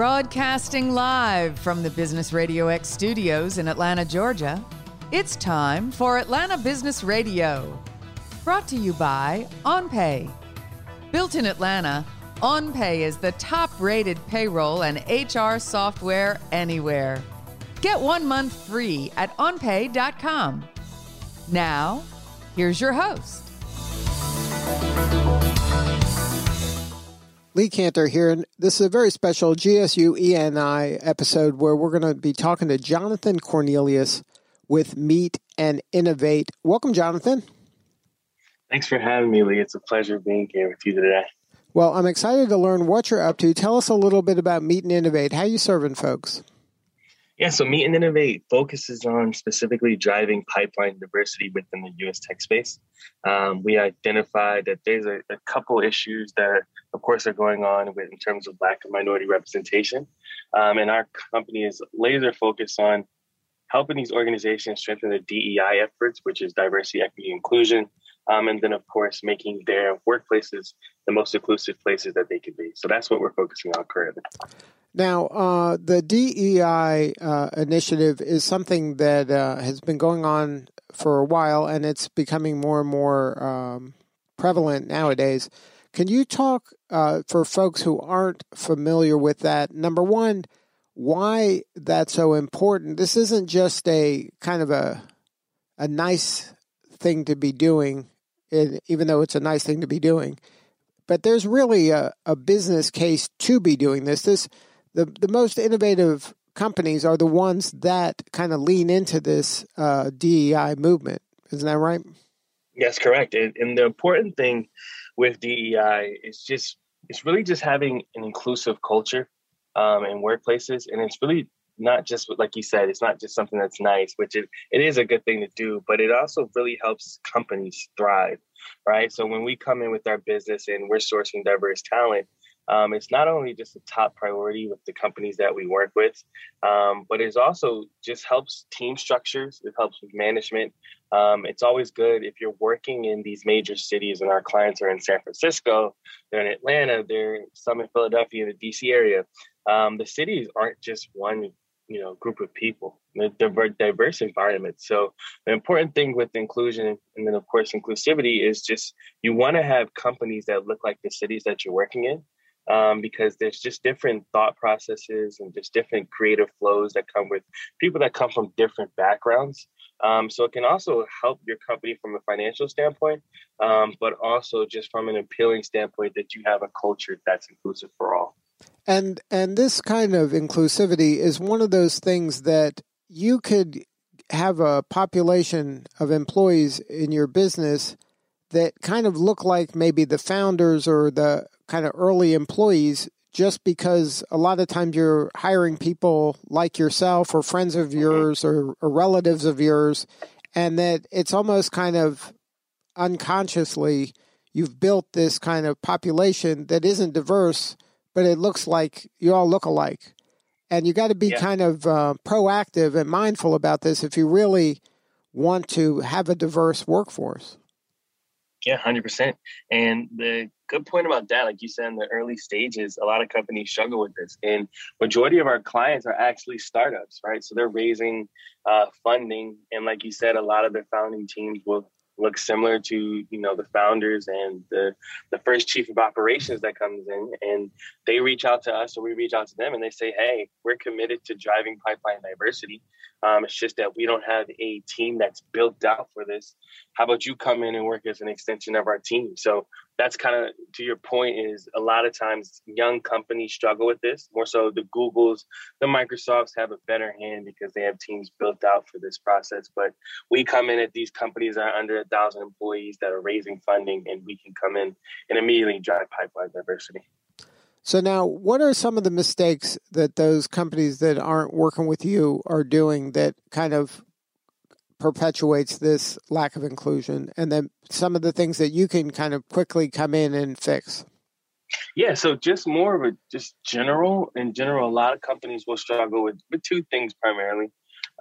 Broadcasting live from the Business Radio X studios in Atlanta, Georgia, it's time for Atlanta Business Radio. Brought to you by OnPay. Built in Atlanta, OnPay is the top rated payroll and HR software anywhere. Get one month free at onpay.com. Now, here's your host. Lee Kantor here, and this is a very special GSU ENI episode where we're going to be talking to Jonathan Cornelius with Meet and Innovate. Welcome, Jonathan. Thanks for having me, Lee. It's a pleasure being here with you today. Well, I'm excited to learn what you're up to. Tell us a little bit about Meet and Innovate. How you serving folks? Yeah, so Meet and Innovate focuses on specifically driving pipeline diversity within the U.S. tech space. Um, we identified that there's a, a, couple issues that, of course, are going on with in terms of lack of minority representation, um, and our company is laser focused on helping these organizations strengthen their DEI efforts, which is diversity, equity, inclusion, um, and then of course making their workplaces the most inclusive places that they can be. So that's what we're focusing on currently. Now, uh, the DEI uh, initiative is something that uh, has been going on for a while, and it's becoming more and more um, prevalent nowadays. Can you talk uh, for folks who aren't familiar with that? Number one, why that's so important? This isn't just a kind of a a nice thing to be doing, even though it's a nice thing to be doing. But there's really a, a business case to be doing this. This the the most innovative companies are the ones that kind of lean into this uh, DEI movement. Isn't that right? Yes, correct. And, and the important thing with DEI is just it's really just having an inclusive culture um, in workplaces, and it's really not just like you said, it's not just something that's nice, which it, it is a good thing to do, but it also really helps companies thrive, right? So when we come in with our business and we're sourcing diverse talent, um, it's not only just a top priority with the companies that we work with, um, but it also just helps team structures. It helps with management. Um, it's always good if you're working in these major cities and our clients are in San Francisco, they're in Atlanta, they're some in Philadelphia, the DC area. Um, the cities aren't just one you know group of people they're diverse environments so the important thing with inclusion and then of course inclusivity is just you want to have companies that look like the cities that you're working in um, because there's just different thought processes and just different creative flows that come with people that come from different backgrounds. Um, so it can also help your company from a financial standpoint, um, but also just from an appealing standpoint that you have a culture that's inclusive for all. And and this kind of inclusivity is one of those things that you could have a population of employees in your business that kind of look like maybe the founders or the kind of early employees just because a lot of times you're hiring people like yourself or friends of mm-hmm. yours or, or, relatives of yours, and that it's almost kind of unconsciously you've built this kind of population that isn't diverse, but it looks like you all look alike. And you got to be yeah. kind of uh, proactive and mindful about this if you really want to have a diverse workforce. Yeah, hundred percent. And the good point about that, like you said in the early stages, a lot of companies struggle with this, and majority of our clients are actually startups, right? So they're raising uh, funding, and like you said, a lot of their founding teams will look similar to you know the founders and the the first chief of operations that comes in and they reach out to us or we reach out to them and they say hey we're committed to driving pipeline diversity. Um, it's just that we don't have a team that's built out for this. How about you come in and work as an extension of our team? So that's kind of to your point is a lot of times young companies struggle with this. More so the googles the microsofts have a better hand because they have teams built out for this process. But we come in at these companies that are under a thousand employees that are raising funding and we can come in and immediately drive pipeline diversity. So now what are some of the mistakes that those companies that aren't working with you are doing that kind of perpetuates this lack of inclusion and then some of the things that you can kind of quickly come in and fix? Yeah so just more of a just general in general a lot of companies will struggle with, with two things primarily.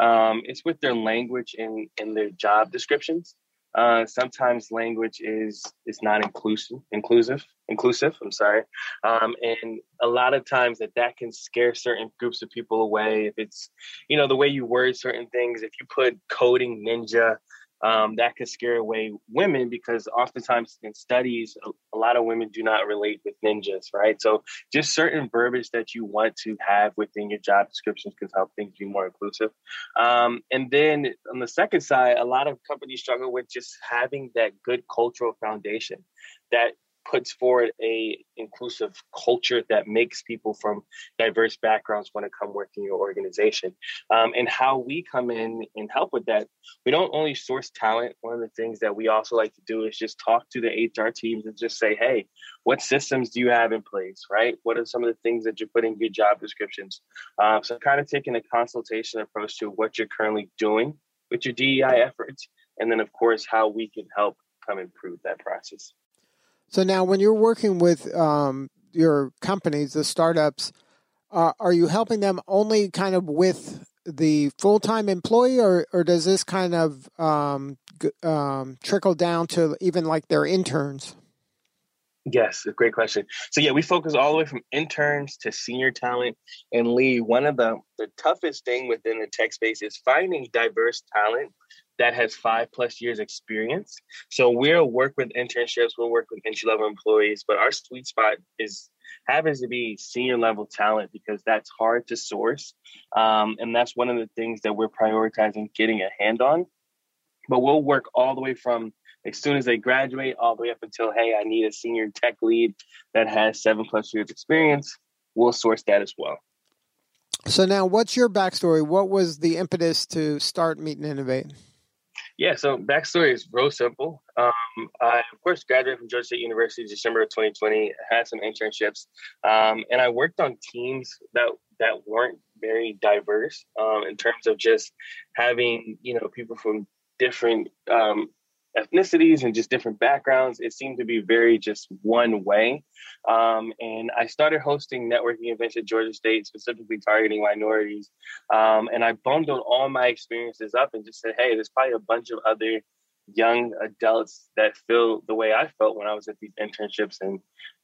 Um, it's with their language and, and their job descriptions Uh, sometimes language is is not inclusive, inclusive, inclusive. I'm sorry, um, and a lot of times that that can scare certain groups of people away. If it's, you know, the way you word certain things. If you put coding ninja um, that could scare away women because oftentimes in studies, a, lot of women do not relate with ninjas, right? So just certain verbiage that you want to have within your job descriptions can help things be more inclusive. Um, and then on the second side, a lot of companies struggle with just having that good cultural foundation that puts forward a inclusive culture that makes people from diverse backgrounds want to come work in your organization. Um, and how we come in and help with that we don't only source talent. One of the things that we also like to do is just talk to the hr teams and just say hey what systems do you have in place? Right? What are some of the things that you're putting in your job descriptions? Um, so kind of taking a consultation approach to what you're currently doing with your dei efforts and then of course how we can help come improve that process so now, when you're working with um, your companies, the startups, uh, are you helping them only kind of with the full time employee, or or does this kind of um, um, trickle down to even like their interns? Yes, a great question. So yeah, we focus all the way from interns to senior talent. And Lee, one of the the toughest thing within the tech space is finding diverse talent that has five plus years experience. So we'll work with internships, we'll work with entry level employees, but our sweet spot is happens to be senior level talent because that's hard to source. Um, and that's one of the things that we're prioritizing getting a hand on. But we'll work all the way from as soon as they graduate all the way up until, hey, I need a senior tech lead that has seven plus years experience. We'll source that as well. So now what's your backstory? What was the impetus to start Meet and Innovate? Yeah, so backstory is real simple. Um, I, of course, graduated from Georgia State University in December of 2020. Had some internships, um, and I worked on teams that that weren't very diverse um, in terms of just having you know people from different um, ethnicities and just different backgrounds. It seemed to be very just one way. Um, and I started hosting networking events at Georgia State, specifically targeting minorities. Um, and I bundled all my experiences up and just said, hey, there's probably a bunch of other young adults that feel the way I felt when I was at these internships. And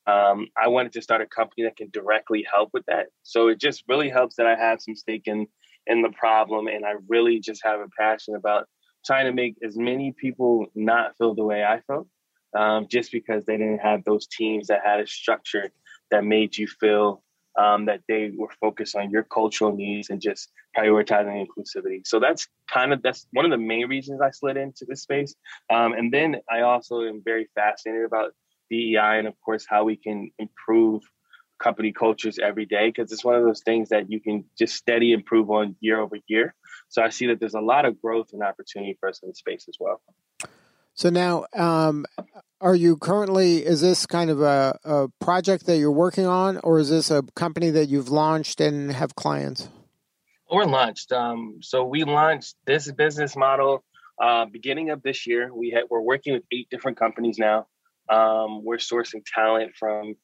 um, I wanted to start a company that can directly help with that. So it just really helps that I have some stake in in the problem and I really just have a passion about trying to make as many people not feel the way I felt, um, just because they didn't have those teams that had a structure that made you feel um, that they were focused on your cultural needs and just prioritizing inclusivity. So that's kind of that's one of the main reasons I slid into this space. Um, and then I also am very fascinated about DEI and of course how we can improve company cultures every day because it's one of those things that you can just steady improve on year over year. So I see that there's a lot of growth and opportunity for us in the space as well. So now, um, are you currently? Is this kind of a, a, project that you're working on, or is this a company that you've launched and have clients? We're launched. Um, so we launched this business model uh, beginning of this year. We had, we're working with eight different companies now. Um, we're sourcing talent from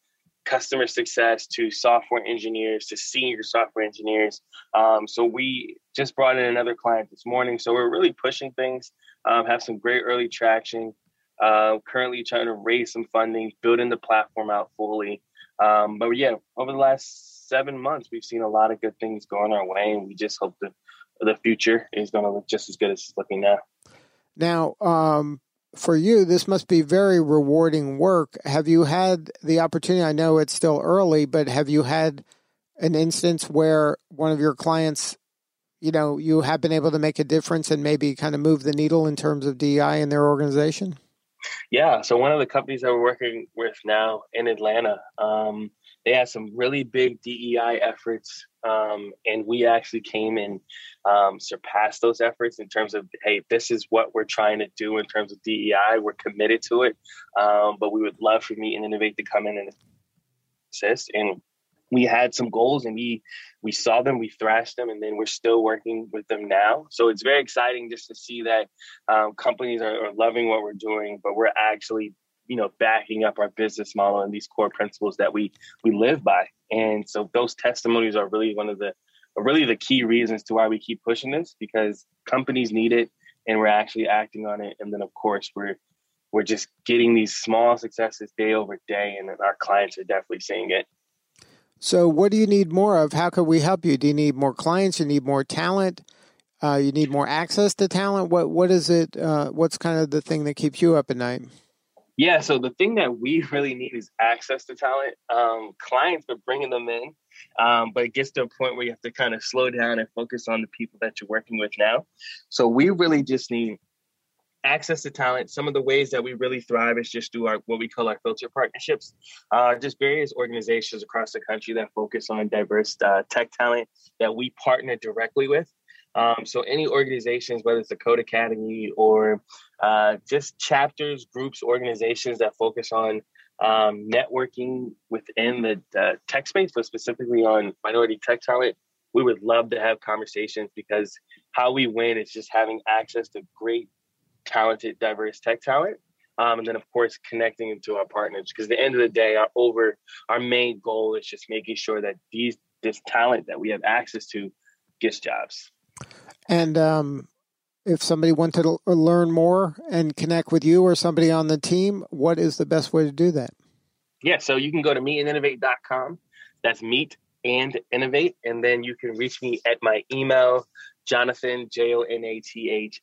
customer success to software engineers to senior software engineers. Um, so we just brought in another client this morning. So we're really pushing things, um, have some great early traction. Uh, currently trying to raise some funding, building the platform out fully. Um, but yeah, over the last seven months, we've seen a lot of good things going our way, and we just hope that the future is going to look just as good as it's looking now. Now, um, for you, this must be very rewarding work. Have you had the opportunity? I know it's still early, but have you had an instance where one of your clients, you know, you have been able to make a difference and maybe kind of move the needle in terms of DEI in their organization? Yeah. So one of the companies that we're working with now in Atlanta, um, they had some really big DEI efforts, um, and we actually came and um, surpassed those efforts in terms of, hey, this is what we're trying to do in terms of DEI. We're committed to it, um, but we would love for Meet and Innovate to come in and assist. And we had some goals, and we we saw them, we thrashed them, and then we're still working with them now. So it's very exciting just to see that um, companies are, are loving what we're doing, but we're actually you know backing up our business model and these core principles that we we live by and so those testimonies are really one of the really the key reasons to why we keep pushing this because companies need it and we're actually acting on it. And then of course we're we're just getting these small successes day over day, and our clients are definitely seeing it. So, what do you need more of? How can we help you? Do you need more clients? You need more talent? Uh, you need more access to talent. What what is it? Uh, what's kind of the thing that keeps you up at night? Yeah, so the thing that we really need is access to talent. Um, clients are bringing them in, um, but it gets to a point where you have to kind of slow down and focus on the people that you're working with now. So we really just need access to talent. Some of the ways that we really thrive is just through our what we call our filter partnerships. Uh, just various organizations across the country that focus on diverse uh, tech talent that we partner directly with. Um, so any organizations, whether it's the Code Academy or uh, just chapters, groups, organizations that focus on um, networking within the, tech space, but specifically on minority tech talent, we would love to have conversations because how we win is just having access to great talented, diverse tech talent. Um, and then, of course, connecting into our partners. Because at the end of the day, our over our main goal is just making sure that these this talent that we have access to gets jobs. And um, if somebody wanted to learn more and connect with you or somebody on the team, what is the best way to do that? Yeah, so you can go to meetandinnovate.com. That's meet and innovate. And then you can reach me at my email, Jonathan, J O N A T H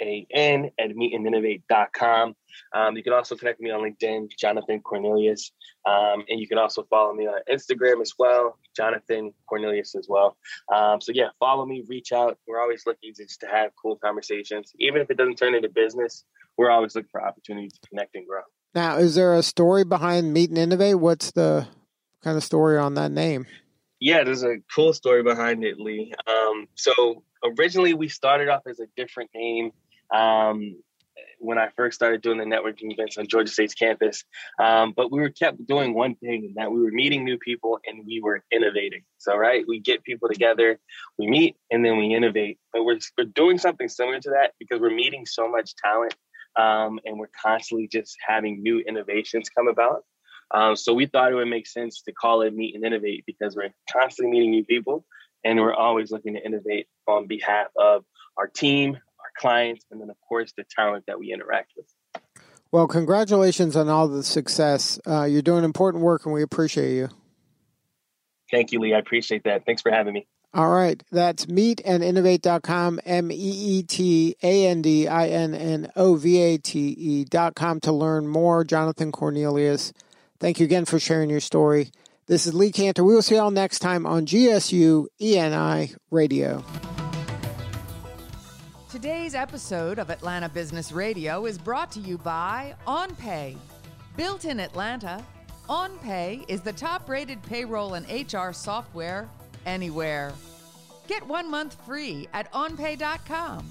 a-N at meetandinnovate.com. Um, you can also connect me on LinkedIn, Jonathan Cornelius. Um, and you can also follow me on Instagram as well, Jonathan Cornelius as well. Um, so yeah, follow me, reach out. We're always looking just to have cool conversations. Even if it doesn't turn into business, we're always looking for opportunities to connect and grow. Now, is there a story behind Meet and Innovate? What's the kind of story on that name? Yeah, there's a cool story behind it, Lee. Um, so originally we started off as a different name um, when I first started doing the networking events on Georgia State's campus. Um, but we were kept doing one thing, and that we were meeting new people and we were innovating. So, right, we get people together, we meet, and then we innovate. But we're, we're doing something similar to that because we're meeting so much talent um, and we're constantly just having new innovations come about. Um, so we thought it would make sense to call it Meet and Innovate because we're constantly meeting new people and we're always looking to innovate on behalf of our team, clients, and then, of course, the talent that we interact with. Well, congratulations on all the success. Uh, you're doing important work, and we appreciate you. Thank you, Lee. I appreciate that. Thanks for having me. All right. That's meetandinnovate.com, M E E T A N D I N N O V A T E.com to learn more. Jonathan Cornelius, thank you again for sharing your story. This is Lee Kantor. We will see you all next time on GSU ENI Radio. Today's episode of Atlanta Business Radio is brought to you by OnPay. Built in Atlanta, OnPay is the top rated payroll and HR software anywhere. Get one month free at onpay.com.